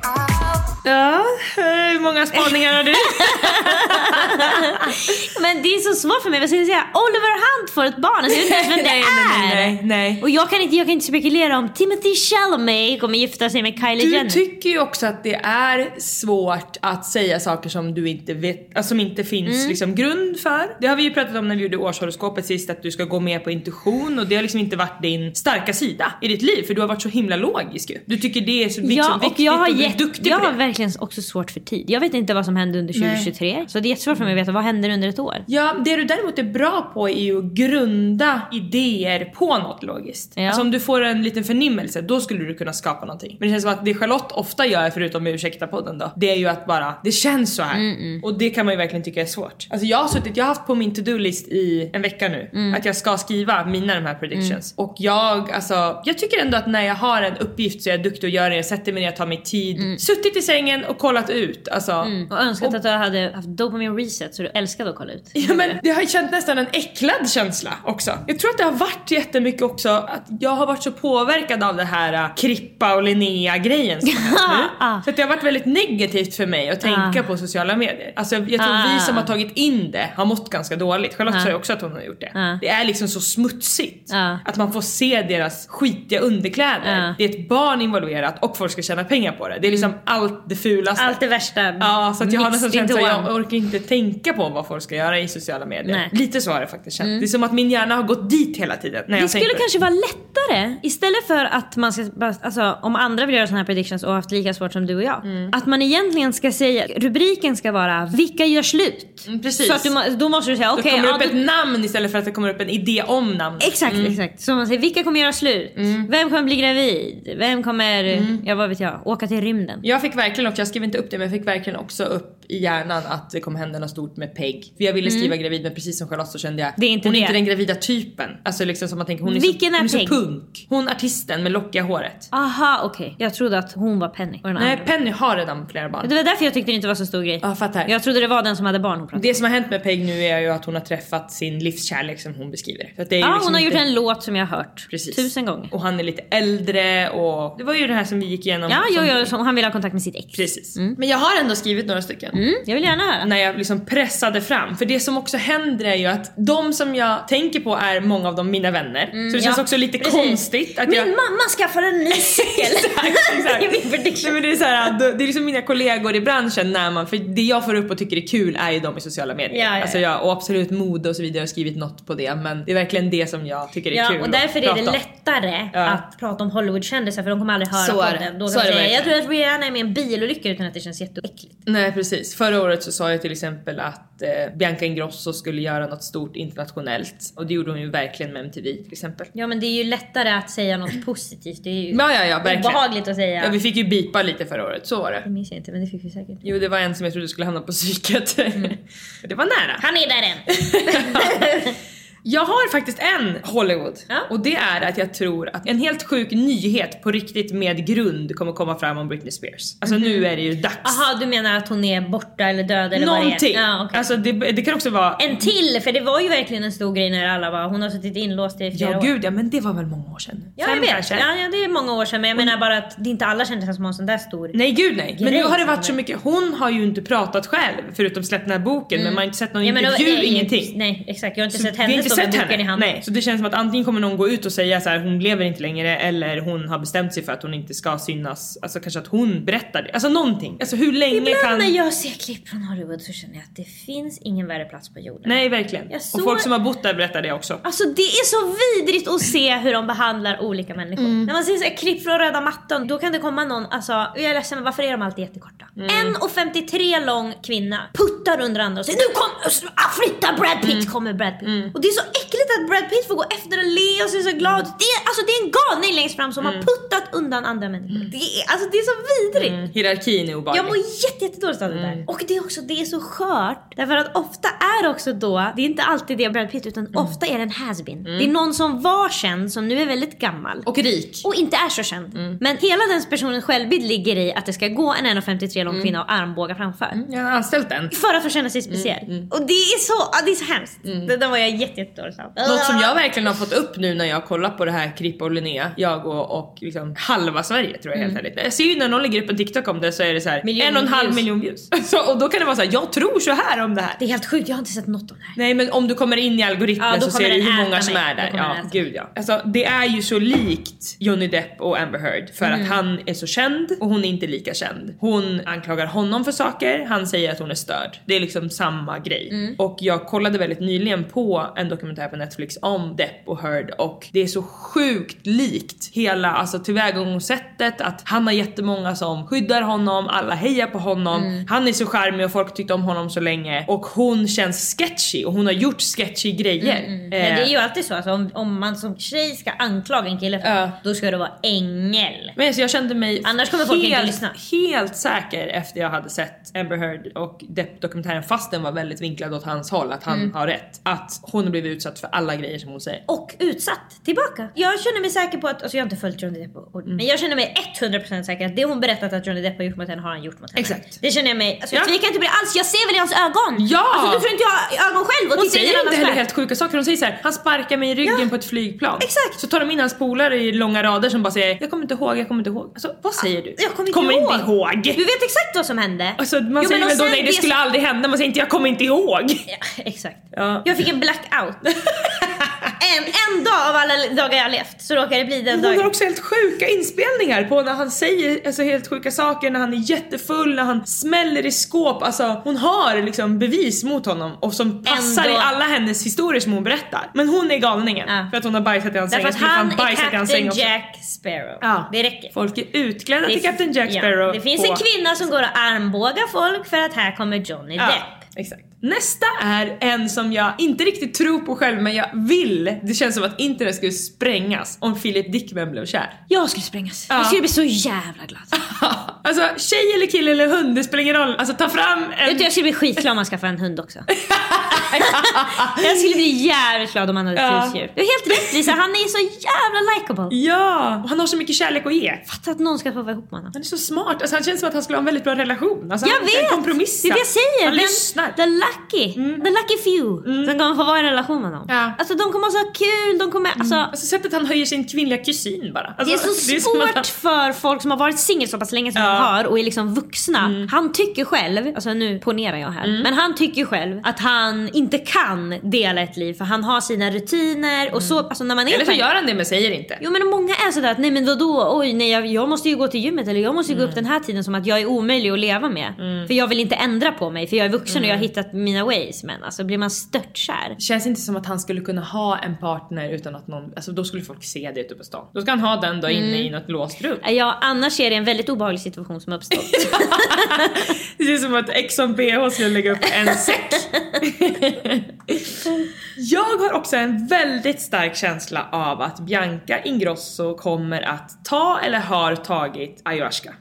Ja, hur många spaningar har du? (laughs) Men det är så svårt för mig. Vad ska jag säga? Oliver Hunt får ett barn. Alltså, jag vet inte ens vem det är. nej, nej, nej. Och jag kan, inte, jag kan inte spekulera om Timothy Chalamet kommer gifta sig med Kylie Du Jenner. tycker ju också att det är svårt att säga saker som du inte vet, alltså som inte finns Mm. liksom grund för. Det har vi ju pratat om när vi gjorde årshoroskopet sist, att du ska gå med på intuition och det har liksom inte varit din starka sida i ditt liv för du har varit så himla logisk ju. Du tycker det är så, liksom Ja, viktigt och jag har, och du är duktig jag på det. Verkligen också svårt för tid. Jag vet inte vad som hände under Nej. 2023. Så det är jättesvårt för mig att veta vad händer under ett år. Ja, det du däremot är bra på är ju att grunda idéer på något logiskt. Ja. Alltså om du får en liten förnimmelse, då skulle du kunna skapa någonting. Men det känns som att det Charlotte ofta gör, förutom ursäkta podden då, det är ju att bara, det känns så här. Mm, Och det kan man ju verkligen tycka är svårt. Alltså jag har suttit, jag har haft på min to-do-list i en vecka nu, Mm. att jag ska skriva mina de här predictions. Och jag, alltså, jag tycker ändå att när jag har en uppgift så är jag duktig att göra det. Jag sätter mig ner, tar mig tid, Mm. suttit i sängen och kollat ut. Alltså, Och önskat att du hade haft dopamin reset så du älskade att kolla ut. Ja men det har känt nästan en äcklad känsla också. Jag tror att det har varit jättemycket också att jag har varit så påverkad av det här äh, Krippa och Linnea grejen som hänt (laughs) Ah. nu. Så att det har varit väldigt negativt för mig att tänka Ah. på sociala medier. Alltså jag tror Ah. vi som har tagit in det har mått ganska dåligt. Charlotte Ah. sa ju också att hon har gjort det. Ah. Det är liksom så smutsigt. Att man får se deras skitiga underkläder. Det är ett barn involverat och folk ska tjäna pengar på det. Det är liksom allt det fulaste. Allt det värsta Ja, så jag har nästan känt att jag orkar inte tänka på vad folk ska göra i sociala medier. Nej. Lite så har det faktiskt känts. Det är som att min hjärna har gått dit hela tiden när jag Det skulle tänkt på kanske vara lättare istället för att man ska, alltså om andra vill göra såna här predictions och har haft lika svårt som du och jag. Mm. Att man egentligen ska säga, rubriken ska vara “Vilka gör slut?” Mm, precis. Så att du, då måste du säga Då okej, kommer det ja, upp då- ett namn istället för att det kommer upp en idé om namn. Exakt, exakt. Så man säger vilka kommer göra slut? Mm. Vem kommer bli gravid? Vem kommer, ja vad vet jag, åka till rymden? Jag fick verkligen också, jag skrev inte upp det men jag fick verkligen också upp i hjärnan att det kommer hända något stort med Peg. För jag ville skriva gravid men precis som Charlotte så kände jag Mm. Det är inte hon är det. inte den gravida typen. Alltså liksom som man tänker hon är, Vilken så, är hon är så Peg? punk. Hon artisten med lockiga håret. Aha okej, jag trodde att hon var Penny Nej andra. Penny har redan flera barn. Det var därför jag tyckte det inte var så stor grej. Ja fattar. Jag trodde det var den som hade barn hon pratade. Det som har hänt med Peg nu är ju att hon har träffat sin livskärlek som hon beskriver. Så det är Ja liksom hon har inte- gjort en låt som jag har hört Precis. tusen gånger. Och han är lite äldre och det var ju det här som vi gick igenom. Ja, jo, som- jo, som han vill ha kontakt med sitt ex. Precis. Men jag har ändå skrivit några stycken. Mm, jag vill gärna höra. När jag liksom pressade fram. För det som också händer är ju att de som jag tänker på är många av dem mina vänner. så det känns ja, också lite precis. konstigt att Min jag... mamma skaffade en ny (laughs) cykel! exakt. (laughs) Det är min Nej, prediction. men det, är så här, det är liksom mina kollegor i branschen när man, för det jag får upp och tycker är kul är ju de i sociala medier. Ja, ja, Alltså ja. jag, och absolut mode och så vidare, jag har skrivit något på det men det är verkligen det som jag tycker är kul och därför är det lättare att prata om Hollywoodkändisar för de kommer aldrig höra Så det. podden. Då Så kan det säga, jag tror att Rihanna är med i en bilolycka utan att det känns jätteäckligt. Nej precis. Förra året så sa jag till exempel att eh, Bianca Ingrosso skulle göra något stort internationellt och det gjorde hon ju verkligen med MTV till exempel. Ja men det är ju lättare att säga något (clears throat) positivt. Det är ju Ja ja ja verkligen. obehagligt att säga. Ja, vi fick ju bipa lite förra året, så var det. Det minns jag inte men det fick vi säkert. Jo det var en som jag trodde skulle hamna på psyket. (laughs) det var nära. Han är där än! (laughs) (laughs) Jag har faktiskt en Hollywood Ja. och det är att jag tror att en helt sjuk nyhet på riktigt med grund kommer komma fram om Britney Spears. Alltså nu är det ju dags. Jaha du menar att hon är borta eller död eller Någonting. vad det är? Ja, okej. Alltså det, det kan också vara... En till! För det var ju verkligen en stor grej när alla var hon har suttit inlåst i flera Ja år. gud ja men det var väl många år sedan? Ja Fem jag vet, kanske? ja, ja det är många år sedan men jag menar bara att det är inte alla kändisar som har en sån där stor Nej gud nej. Men Grej nu har det varit så mycket, hon har ju inte pratat själv förutom släppt den här boken men man har inte sett någon Mm. Ja, men då intervju, är ju- ingenting. Nej exakt, jag har inte Så sett henne sett henne. i hand. Nej, så det känns som att antingen kommer någon gå ut och säga så här, hon lever inte längre eller hon har bestämt sig för att hon inte ska synas. Alltså kanske att hon berättar det. Alltså någonting. Alltså hur länge Ibland kan... när jag ser klipp från Hollywood så känner jag att det finns ingen värre plats på jorden. Nej verkligen. Jag Och folk som har bott där berättar det också. Alltså det är så vidrigt att se hur de behandlar olika människor. Mm. När man ser så här klipp från röda mattan, då kan det komma någon, alltså jag är ledsen men varför är de alltid jättekorta? Mm. 1,53 lång kvinna puttar under andra och säger nu kom, flytta Brad Pitt Mm. kommer Brad Pitt. Och det är så äckligt att Brad Pitt får gå efter och le och se så glad det, är, alltså, det är en galning längst fram som har puttat undan andra människor. Det, är, alltså, det är så vidrigt. Mm. Hierarkin är obehaglig. Jag mår jätte, jättedåligt av det där. Och det är också, det är så skört. Därför att ofta är det också då, det är inte alltid det Brad Pitt utan ofta är det en has-been. Det är någon som var känd som nu är väldigt gammal. Och rik. Och inte är så känd. Men hela den personens självbild ligger i att det ska gå en 1,53 lång kvinna och armbågar framför. Jag har anställt den. För att få känna sig speciell. Och det är så, det är så hemskt. Det där var jag jätte, jättedåligt av. Något som jag verkligen har fått upp nu när jag kollar på det här Krippa och Linnea, jag och, och liksom halva Sverige tror jag helt ärligt. Jag ser ju när någon lägger upp en TikTok om det så är det så här Miljon en och en halv views. miljon views. (laughs) Så, och då kan det vara så här, jag tror så här om det här. Det är helt sjukt, jag har inte sett något om det här. Nej men om du kommer in i algoritmen Ja, så ser du hur många som mig. är där. Ja, gud ja. Alltså det är ju så likt Johnny Depp och Amber Heard för Mm. att han är så känd och hon är inte lika känd. Hon anklagar honom för saker, han säger att hon är störd. Det är liksom samma grej. Mm. Och jag kollade väldigt nyligen på en dokumentär på Netflix om Depp och Heard och det är så sjukt likt hela alltså tillvägagångssättet att han har jättemånga som skyddar honom, alla hejar på honom, Mm. han är så charmig och folk tyckte om honom så länge och hon känns sketchy och hon har gjort sketchy grejer. Mm, Men det är Eh, ju alltid så, alltså, om, om man som tjej ska anklaga en kille för något, då ska det vara ängel. Men så jag kände mig Annars kommer folk inte helt, lyssna. helt säker efter jag hade sett Amber Heard och Depp-dokumentären fast den var väldigt vinklad åt hans håll, att han Mm. har rätt. Att hon har blivit utsatt för alla grejer som hon säger. Och utsatt tillbaka. Jag känner mig säker på att, alltså jag har inte följt Johnny Depp och, Mm. men jag känner mig 100% säker att det hon berättat att Johnny Depp har gjort mot henne har han gjort mot henne. Exakt. Det känner jag mig, alltså Ja. jag tvekar inte på det alls, jag ser väl i hans ögon! Ja! Alltså du tror inte jag har ögon själv och Hon säger inte heller helt sjuka saker, hon säger såhär han sparkar mig i ryggen Ja. på ett flygplan. Exakt. Så tar de in hans polare i långa rader som bara säger jag kommer inte ihåg, jag kommer inte ihåg. Alltså vad säger du? Jag kommer inte kommer ihåg. inte ihåg. Du vet exakt vad som hände. Alltså man Jo, säger väl då nej det det skulle som- aldrig hända, man säger inte jag kommer inte ihåg. Ja, (laughs) exakt. Ja. Jag fick en blackout. (laughs) en, en dag av alla dagar jag har levt så råkar det bli den Hon har dagen. också helt sjuka inspelningar på när han säger alltså, helt sjuka saker, när han är jättefull, när han smäller i skåp. Alltså hon har liksom bevis mot honom och som passar i alla hennes historier som hon berättar. Men hon är galningen Ja. för att hon har bajsat i hans säng. Därför att han är Captain. Jack Sparrow. Ja. Det räcker. Folk är utklädda till Captain Jack ja, Sparrow. Det finns på- en kvinna som går och armbågar folk för att här kommer Johnny Ja, Depp. exakt. Nästa är en som jag inte riktigt tror på själv men jag vill. Det känns som att internet skulle sprängas om Philip Dickman blev kär. Jag skulle sprängas. Ja. Jag skulle bli så jävla glad. (laughs) alltså tjej eller kille eller hund, det spelar ingen roll. Alltså ta fram en... Vet du, jag skulle bli skitglad om man skaffade en hund också. (laughs) jag skulle bli jävligt glad om han hade ett Ja. husdjur. Du är helt rätt Lisa, han är så jävla likeable. Ja! Och han har så mycket kärlek att ge. Fatta att någon ska få vara ihop med honom. Han är så smart. Alltså, han känns som att han skulle ha en väldigt bra relation. Alltså, Jag vet! kompromissa. Det är det jag säger. Han Den- lyssnar. The lucky. The lucky few som kommer få vara i en relation med honom. Ja. Alltså de kommer ha så kul, de kommer... Alltså, Alltså sättet han höjer sin kvinnliga kusin bara. det är Alltså, så som att svårt han- för folk som har varit singel så pass länge som Ja. jag har och är liksom vuxna. Han tycker själv, alltså nu ponerar jag här, men han tycker själv att han inte kan dela ett liv för han har sina rutiner och så, alltså när man är Eller så en- gör han det men säger inte. Jo men många är sådär att nej men vadå, oj nej jag, jag måste ju gå till gymmet eller jag måste ju gå Mm. upp den här tiden som att jag är omöjlig att leva med. För jag vill inte ändra på mig för jag är vuxen och jag har Mm. hittat mina ways. Men alltså blir man störtkär. Känns inte som att han skulle kunna ha en partner utan att någon, alltså då skulle folk se det ute på stan. Då ska han ha den då inne Mm. i något låst rum. Ja, annars är det en väldigt obehaglig situation som uppstått. (laughs) Det ser ut som att Exxon BH skulle lägga upp en säck. (laughs) Jag har också en väldigt stark känsla av att Bianca Ingrosso kommer att ta eller har tagit ayahuasca.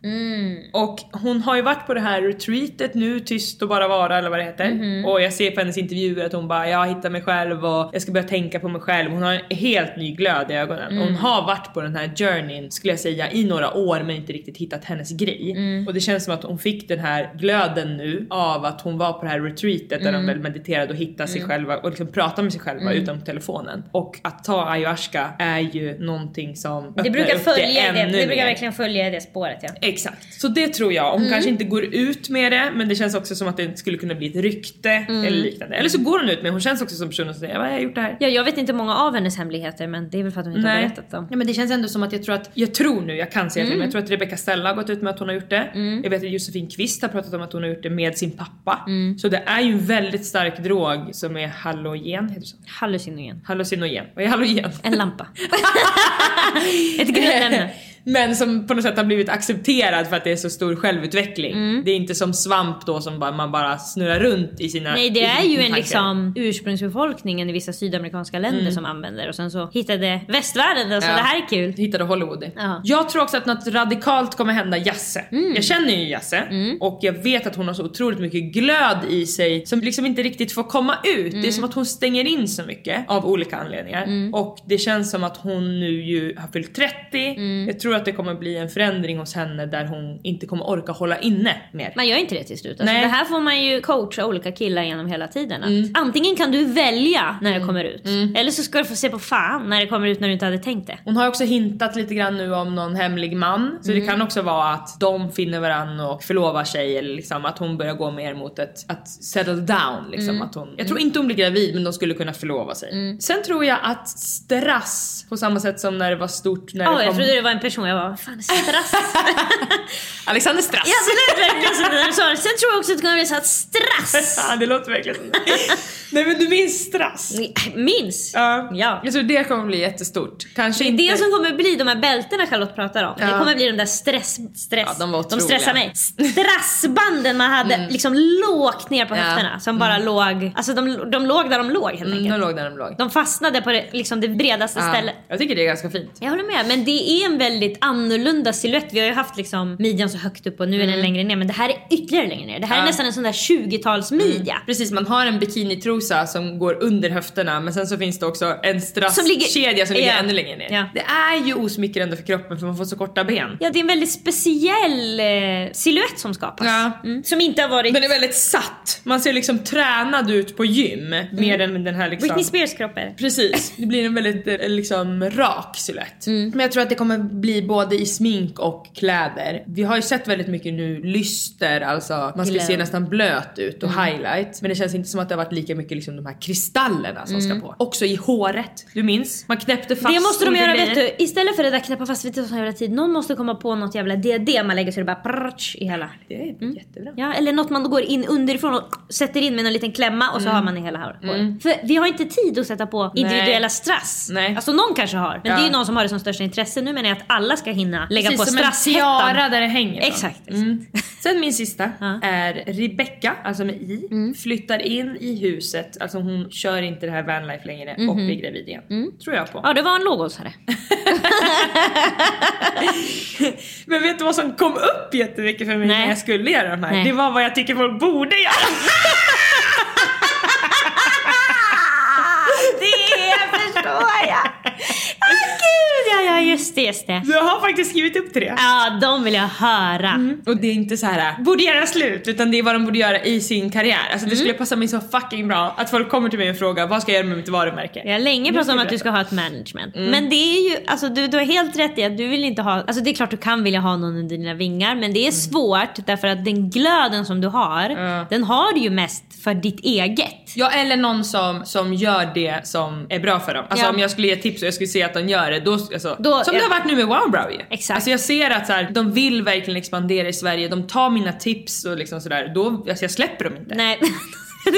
Och hon har ju varit på det här retreatet nu, tyst och bara vara eller vad det heter. Och jag ser på hennes intervjuer att hon bara jag hittar mig själv och jag ska börja tänka på mig själv. Hon har en helt ny glöd i ögonen. Hon har varit på den här journeyn skulle jag säga i några år men inte riktigt hittat hennes grej. Och det känns som att hon fick den här glöden nu av att hon var på det här retreatet där de väl mediterade och hitta sig själva och liksom prata med sig själva utan på telefonen. Och att ta ayahuasca är ju någonting som Det brukar det följa det, ännu det brukar verkligen följa det spåret ja. Exakt, så det tror jag. Hon kanske inte går ut med det men det känns också som att det skulle kunna bli ett rykte eller liknande. Eller så går hon ut med det, hon känns också som personen som säger vad har jag gjort det här? Ja, jag vet inte många av hennes hemligheter men det är väl för att hon inte har Nej. berättat dem. Ja, men det känns ändå som att jag tror att, jag tror nu, jag kan säga till men jag tror att Rebecca Stella har gått ut med att hon har gjort det. Jag vet att Josefin Kvist har pratat om att hon har gjort det med sin pappa. Så det är ju en väldigt stark drog som är halogen, heter det så? Hallucinogen. Hallucinogen. Vad är halogen? En lampa. (laughs) Ett grundämne. Men som på något sätt har blivit accepterad för att det är så stor självutveckling. Det är inte som svamp då som bara, man bara snurrar runt i sina Nej det är ju en liksom ursprungsbefolkningen i vissa sydamerikanska länder som använder och sen så hittade västvärlden det så Ja. det här är kul. Hittade Hollywood det. Ja. Jag tror också att något radikalt kommer hända Jasse. Jag känner ju Jasse och jag vet att hon har så otroligt mycket glöd i sig som liksom inte riktigt får komma ut. Det är som att hon stänger in så mycket av olika anledningar. Och det känns som att hon nu ju har fyllt 30. Jag tror att det kommer bli en förändring hos henne där hon inte kommer orka hålla inne mer. Man gör inte det till slut. Alltså, Nej. det här får man ju coacha olika killar genom hela tiden. Att Antingen kan du välja när det kommer ut. Eller så ska du få se på fan när det kommer ut när du inte hade tänkt det. Hon har också hintat lite grann nu om någon hemlig man. Så det kan också vara att de finner varandra och förlovar sig eller liksom att hon börjar gå mer mot ett, att settle down liksom. Att hon, jag tror inte hon blir gravid men de skulle kunna förlova sig. Sen tror jag att strass på samma sätt som när det var stort när Ja, det jag kom... trodde det var en person. Jag var vad fan strass? (laughs) Alexander Strass! ja, det lät verkligen som det sa det. Sen tror jag också att det kommer bli så att strass. (laughs) Ja, det låter verkligen som det. (laughs) Nej men du minns strass? Minns? Ja. Ja. Jag tror det kommer bli jättestort. Kanske inte... Det som kommer bli de här bältena Charlotte pratar om. Det Ja. kommer bli de där stress... stress Ja, de var de otroliga. stressar mig. Strassbanden man hade liksom lågt ner på Ja. höfterna. Som bara låg... Alltså de, de låg där de låg helt Mm, enkelt. de låg där de låg. De fastnade på det, liksom det bredaste Ja, stället. Jag tycker det är ganska fint. Jag håller med, men det är en väldigt annorlunda silhuett. Vi har ju haft liksom midjan så högt upp och nu är den längre ner. Men det här är ytterligare längre ner. Det här är Mm. Mm. nästan en sån där 20-talsmidja. Precis, man har en bikinitrosa som går under höfterna men sen så finns det också en Som ligger- strasskedja som ligger Ja. ännu längre ner. Ja. Det är ju osmickrande för kroppen för man får så korta ben. Ja, det är en väldigt speciell eh, silhuett som skapas. Ja. Mm. Som inte har varit... Den är väldigt satt. Man ser liksom tränad ut på gym mer än den här liksom... Britney Spears kropp är. Precis, det blir en väldigt eh, liksom rak silhuett. Mm. Men jag tror att det kommer bli både i smink och kläder. Vi har ju sett väldigt mycket nu lyster, alltså man ska se nästan blöt ut och highlight. Men det känns inte som att det har varit lika mycket liksom de här kristallerna som ska på. Också i håret. Du minns? Man knäppte fast Mm. Det måste de göra vet du. Istället för det där knäppa fast vid sån jävla tid. Någon måste komma på något jävla diadem man lägger så det bara prrrtsch i hela. Det är Mm. jättebra. Ja, eller något man går in underifrån och sätter in med en liten klämma och så har man i hela håret. För vi har inte tid att sätta på individuella strass. Nej. Alltså någon kanske har. Men Ja. det är ju någon som har det som största intresse. Nu menar jag att alla ska hinna lägga Precis, på som en strasshettan. tiara där det hänger. då. Exakt. Mm. Sen min sista Ja. är Rebecca, alltså med i, flyttar in i huset, alltså hon kör inte det här vanlife längre och blir gravid igen. Tror jag på. Ja, det var en lågoddsare. (laughs) Men vet du vad som kom upp jättemycket för mig Nej. när jag skulle göra de här? Nej. Det var vad jag tycker folk borde göra. (laughs) det förstår jag! Ja, just det, just det. Jag har faktiskt skrivit upp tre. Ja, de vill jag höra. Och det är inte så här borde göra slut utan det är vad de borde göra i sin karriär. Alltså det skulle passa mig så fucking bra att folk kommer till mig och frågar vad ska jag göra med mitt varumärke? Jag har länge pratat om att du ska ha ett management. Men det är ju, alltså du, du har helt rätt i att du vill inte ha, alltså det är klart du kan vilja ha någon under dina vingar men det är svårt därför att den glöden som du har, den har du ju mest för ditt eget. Ja eller någon som, som gör det som är bra för dem. Alltså Ja. om jag skulle ge tips och jag skulle se att de gör det, då, alltså, Då- som det har varit nu med Wowbrow ju. Exakt. Alltså jag ser att så här, de vill verkligen expandera i Sverige, de tar mina tips och liksom sådär, då, alltså jag släpper dem inte. Nej. (laughs) (laughs)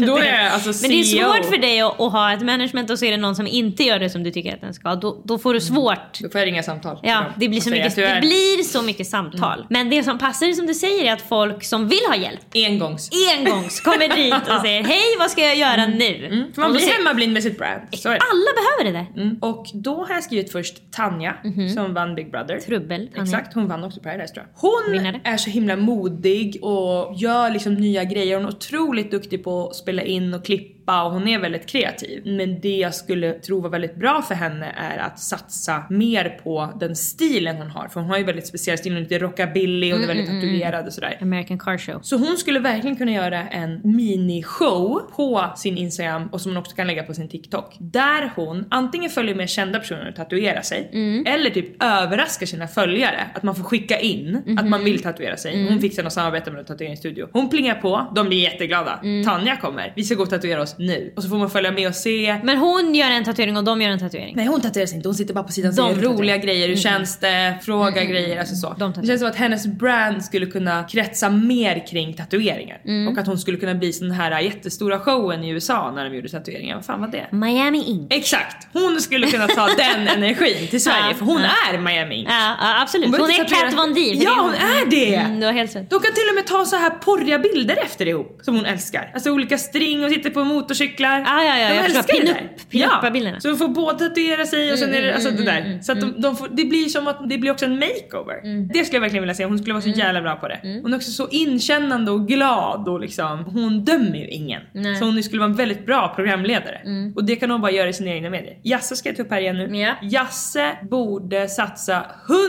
är Då är alltså Men det är CEO. svårt för dig att, att ha ett management och så är det någon som inte gör det som du tycker att den ska. Då, då får du svårt. Då får jag ringa samtal. Ja, det blir, så säga mycket, det blir så mycket samtal. Men det som passar som du säger är att folk som vill ha hjälp engångs. engångs kommer dit och säger hej vad ska jag göra nu? Mm. Man blir hemmablind med sitt brand. Alla behöver det där. Mm. Och då har jag skrivit först Tanja som vann Big Brother. Trubbel, Tanja. Exakt, hon vann också Paradise tror jag. Hon Vinnare. är så himla modig och gör liksom nya grejer. Hon är otroligt duktig på att spela in och klippa klippa och hon är väldigt kreativ. Men det jag skulle tro var väldigt bra för henne är att satsa mer på den stilen hon har. För hon har ju väldigt speciell stil, hon är lite rockabilly och är väldigt tatuerad och sådär. American Car Show. Så hon skulle verkligen kunna göra en minishow på sin Instagram och som hon också kan lägga på sin TikTok. Där hon antingen följer med kända personer och tatuerar sig eller typ överraskar sina följare. Att man får skicka in att man vill tatuera sig. Hon fixar något samarbete med en tatueringsstudio. Hon plingar på, de blir jätteglada. Tanja kommer, vi ska gå och tatuera oss nu. Och så får man följa med och se. Men hon gör en tatuering och de gör en tatuering. Nej hon tatuerar sig inte, hon sitter bara på sidan och De säger roliga grejer, hur känns det, fråga grejer, alltså så. De det känns som att hennes brand skulle kunna kretsa mer kring tatueringar. Och att hon skulle kunna bli sån här jättestora showen i USA när de gjorde tatueringar, vad fan var det? Miami Ink. Exakt! Hon skulle kunna ta (laughs) den energin till Sverige Ja, för hon ja. är Miami Ink. Ja, ja absolut. Hon, behöver är tatuera- Kat Von D. Ja hon är det! Mm, du har helt rätt. De kan till och med ta så här porriga bilder efter ihop som hon älskar. Alltså olika string och sitter på motorcyklar. Ja, ja, ja, de jag älskar det där. pin-up-bilderna. Så de får både tatuera sig och sen är det alltså det där. Så att de, de får, det blir som att det blir också en makeover. Det skulle jag verkligen vilja se. Hon skulle vara så jävla bra på det. Hon är också så inkännande och glad och liksom hon dömer ju ingen. Nej. Så hon skulle vara en väldigt bra programledare. Och det kan hon bara göra i sina egna medier. Jasse ska jag ta upp här igen nu. Ja. Jasse borde satsa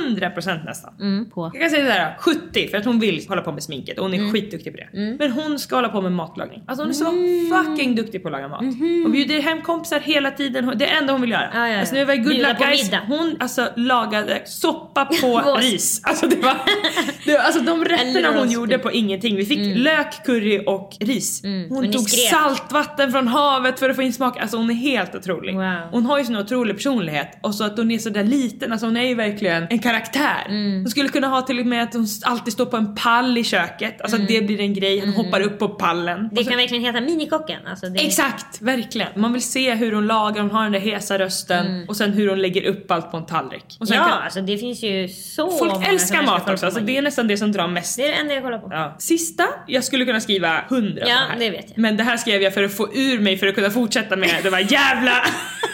100% nästan. Mm, på. Jag kan säga såhär 70 för att hon vill hålla på med sminket och hon är Mm. skitduktig på det. Men hon ska hålla på med matlagning. Alltså hon är så Mm. fucking duktig på att laga mat. Hon bjuder hem kompisar hela tiden. Hon- Det enda hon vill göra. Ja, ja, ja. Alltså vi var i Good Luck Guys, middag. hon alltså lagade soppa på (laughs) ris. Alltså det var, det var alltså de (laughs) rätterna hon gjorde på ingenting. Vi fick lök, curry och ris. Hon Mm. Och ni tog skrek. saltvatten från havet för att få in smak. Alltså hon är helt otrolig. Wow. Hon har ju sån otrolig personlighet och så att hon är så där liten, alltså hon är ju verkligen en karaktär. Mm. Hon skulle kunna ha till och med att hon alltid står på en pall i köket, alltså att det blir en grej, hon hoppar upp på pallen. Mm. Det Och så- kan verkligen heta minikocken. Alltså det... Exakt, verkligen. Man vill se hur hon lagar, hon har den där hesa rösten och sen hur hon lägger upp allt på en tallrik. Mm. Ja, kan, alltså det finns ju så folk många älskar mat också, alltså på det är nästan det som drar mest. Det är det enda jag kollar på. Ja. Sista, jag skulle kunna skriva hundra Ja, det vet jag. Men det här skrev jag för att få ur mig för att kunna fortsätta med de här jävla (laughs)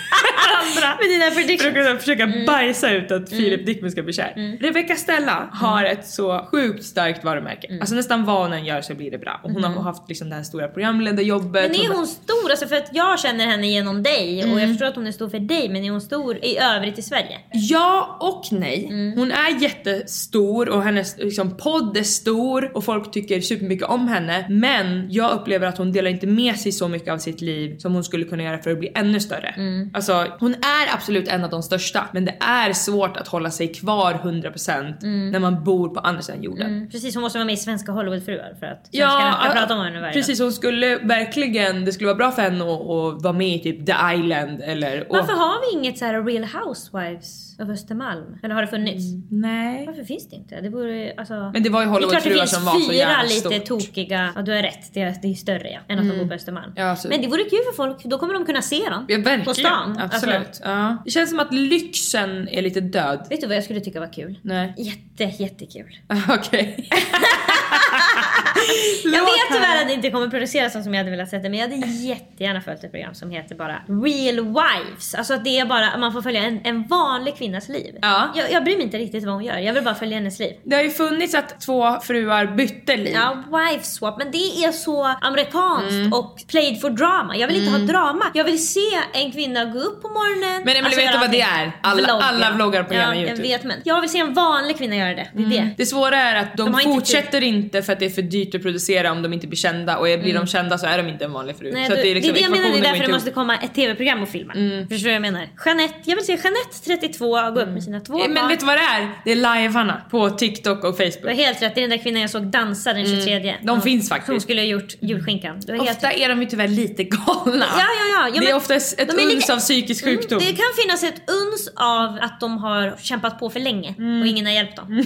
andra. Men dina För att predictions. kunna försöka Mm. bajsa ut att Filip Dickman ska bli kär. Rebecca Stella har ett så sjukt starkt varumärke. Mm. Alltså nästan vad hon än gör så blir det bra. Och hon har haft liksom det här stora programledarjobbet. Men är hon stor? Alltså för att jag känner henne genom dig och Mm. jag förstår att hon är stor för dig men är hon stor i övrigt i Sverige? Ja och nej. Mm. Hon är jättestor och hennes liksom, podd är stor och folk tycker supermycket om henne. Men jag upplever att hon delar inte med sig så mycket av sitt liv som hon skulle kunna göra för att bli ännu större. Mm. Alltså hon är absolut en av de största men det är svårt att hålla sig kvar 100% Mm. när man bor på andra sidan jorden. Precis, hon måste vara med i Svenska Hollywoodfruar för att svenskarna ska prata om henne varje precis. Hon skulle verkligen, det skulle vara bra för henne att, att vara med i typ The Island eller... dag. Varför har vi inget så här Real Housewives av Östermalm? Eller har det funnits? Nej. Varför finns det inte? Det vore alltså... Men det var ju Hollywoodfruar finns som var så fyra jävla lite stort. Mm. tokiga, ja du har rätt, det är, det är större ja, än att de bor på Östermalm. Ja, alltså- Men det vore kul för folk, då kommer de kunna se dem. Ja verkligen. På stan. Absolut. Alltså, ja. Det känns som att lyxen är lite död. vet du vad jag skulle tycka var kul? Nej. Jätte, jättekul. (laughs) Okej. (laughs) Jag vet tyvärr att det inte kommer produceras som jag hade velat sett det men jag hade jättegärna följt ett program som heter bara Real Wives. Alltså att det är bara, man får följa en, en vanlig kvinnas liv. Ja. Jag, jag bryr mig inte riktigt vad hon gör, jag vill bara följa hennes liv. Det har ju funnits att två fruar bytte liv. Ja, wife swap, men det är så amerikanskt Mm. och played for drama. Jag vill inte ha drama. Jag vill se en kvinna gå upp på morgonen. Men Emelie, vet göra du vad det är? Alla- alla vloggar på ja, hela jag YouTube. vet men jag vill se en vanlig kvinna göra det. Det är det. Det svåra är att de, De har inte fortsätter inte för att det är för dyrt producera om de inte blir kända och blir de kända så är de inte en vanlig fru. Nej, så du, att det, är liksom, det jag menar, det är därför det måste komma ett tv-program och filma. Förstår du vad jag menar? Jeanette, jag vill se Jeanette 32 gå upp med sina två Men barn. vet du vad det är? Det är livearna på TikTok och Du har Facebook. helt rätt, det är den där kvinnan jag såg dansa den 23. De finns faktiskt. Hon skulle ha gjort julskinkan. Ofta är de ju tyvärr lite galna. Ja, ja, ja. ja det är men ofta ett de uns lite- av psykisk sjukdom. Mm, det kan finnas ett uns av att de har kämpat på för länge Mm. och ingen har hjälpt dem.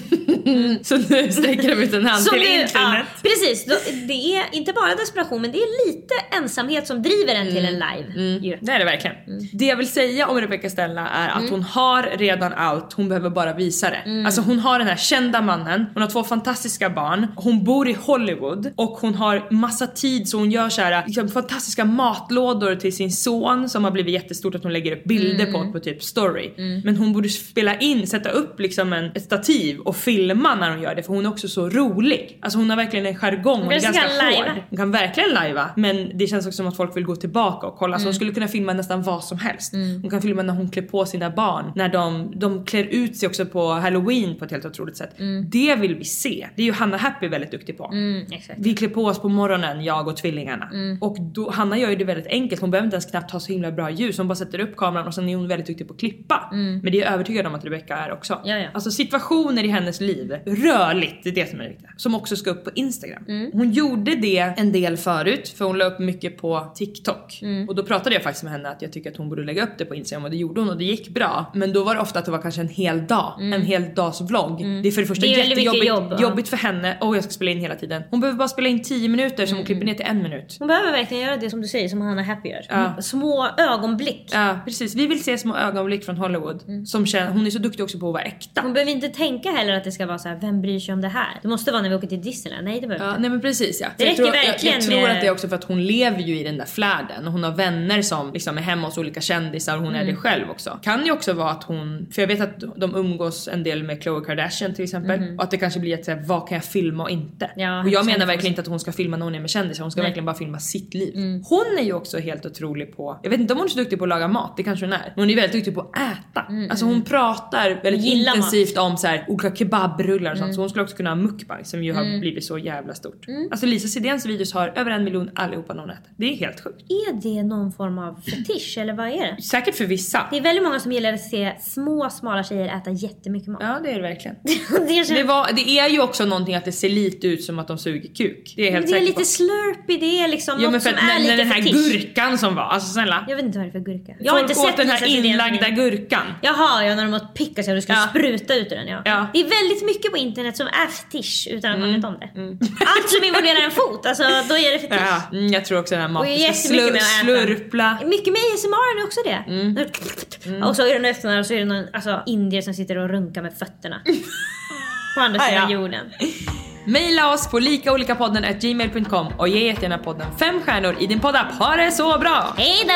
(laughs) Så nu sträcker de ut en hand till internet. Ja, precis, det är inte bara desperation men det är lite ensamhet som driver en till en live. ju. Det är det verkligen. Mm. Det jag vill säga om Rebecca Stella är att hon har redan allt, hon behöver bara visa det. Mm. Alltså hon har den här kända mannen, hon har två fantastiska barn, hon bor i Hollywood och hon har massa tid så hon gör så här liksom, fantastiska matlådor till sin son som har blivit jättestort att hon lägger upp bilder Mm. på på typ story. Men hon borde spela in, sätta upp liksom en, ett stativ och filma när hon gör det för hon är också så rolig. Alltså hon har verkligen en jargong och är ganska ska hård. lajva. Hon kan verkligen lajva men det känns också som att folk vill gå tillbaka och kolla. Så hon skulle kunna filma nästan vad som helst. Hon kan filma när hon klär på sina barn. När de, de klär ut sig också på halloween på ett helt otroligt sätt. Det vill vi se. Det är ju Hanna Happy väldigt duktig på. Mm. Vi klär på oss på morgonen, jag och tvillingarna. Och då, Hanna gör ju det väldigt enkelt. Hon behöver inte ens knappt ha så himla bra ljus. Hon bara sätter upp kameran och sen är hon väldigt duktig på att klippa. Men det är jag övertygad om att Rebecca är också. Ja, ja. Alltså situationer i hennes liv, rörligt, det är det som är det viktiga. Som också ska upp på Instagram. Hon gjorde det en del förut för hon la upp mycket på TikTok. Och då pratade jag faktiskt med henne att jag tycker att hon borde lägga upp det på Instagram och det gjorde hon och det gick bra. Men då var det ofta att det var kanske en hel dag, en hel dags vlogg. Det är för det första Det jättejobbigt jobb, jobbigt för henne och jag ska spela in hela tiden. Hon behöver bara spela in 10 minuter som hon klipper ner till en minut. Hon behöver verkligen göra det som du säger, som Hanna Happy gör. Ja. Små ögonblick. Ja precis, vi vill se små ögonblick från Hollywood. Som känner, hon är så duktig också på att vara äkta. Hon behöver inte tänka heller att det ska vara så här: vem bryr sig om det här? Det måste vara när vi åker till Disneyland. Nej det behöver Ja, inte. nej men precis ja. Det jag tror, jag, jag tror att det är också för att hon lever ju i den där flärden och hon har vänner som liksom är hemma hos olika kändisar och hon Mm. är det själv också. Kan ju också vara att hon, för jag vet att de umgås en del med Khloe Kardashian till exempel och att det kanske blir att säga vad kan jag filma och inte? Ja, och jag menar verkligen inte att hon ska filma när hon är med kändisar, hon ska Nej. Mm. verkligen bara filma sitt liv. Hon är ju också helt otrolig på, jag vet inte om hon är så duktig på att laga mat, det kanske hon är. Men hon är väldigt duktig på att äta. Alltså hon pratar väldigt Gillar mat. intensivt om så här, olika kebabrullar och sånt Mm. så hon skulle också kunna ha mukbang som ju har blivit så jävla stort. Alltså Lisa Sidéns videos har över en miljon allihopa när hon äter. Det är helt sjukt. Är det någon form av fetisch eller vad är det? Säkert för vissa. Det är väldigt många som gillar att se små smala tjejer äta jättemycket mat. Ja det är det verkligen. (laughs) det, känns, Det, var, det är ju också någonting att det ser lite ut som att de suger kuk. Det är helt det är lite på. slurpy, det är liksom men något som att är lite när den här fetisch. gurkan som var, alltså snälla. Jag vet inte vad det är för gurka. Jag har Folk inte åt sett den här inlagda gurkan. Jaha, ja när de åt pickas och det skulle Ja. spruta ut ur den ja. Ja. Det är väldigt mycket på internet som är fetisch utan att man Mm. vet om det. (laughs) Allt som involverar en fot, alltså då är det fetisch. Ja, mm, jag tror också den här maten äta. slurpla. Mycket med ASMR är också det. Mm. Och så är den öppnar och så är det någon alltså, indier som sitter och runkar med fötterna. på andra (laughs) sidan ja. jorden. Maila oss på likaolikapodden gmail.com och ge jättegärna podden fem stjärnor i din poddapp. Ha det så bra! Hejdå!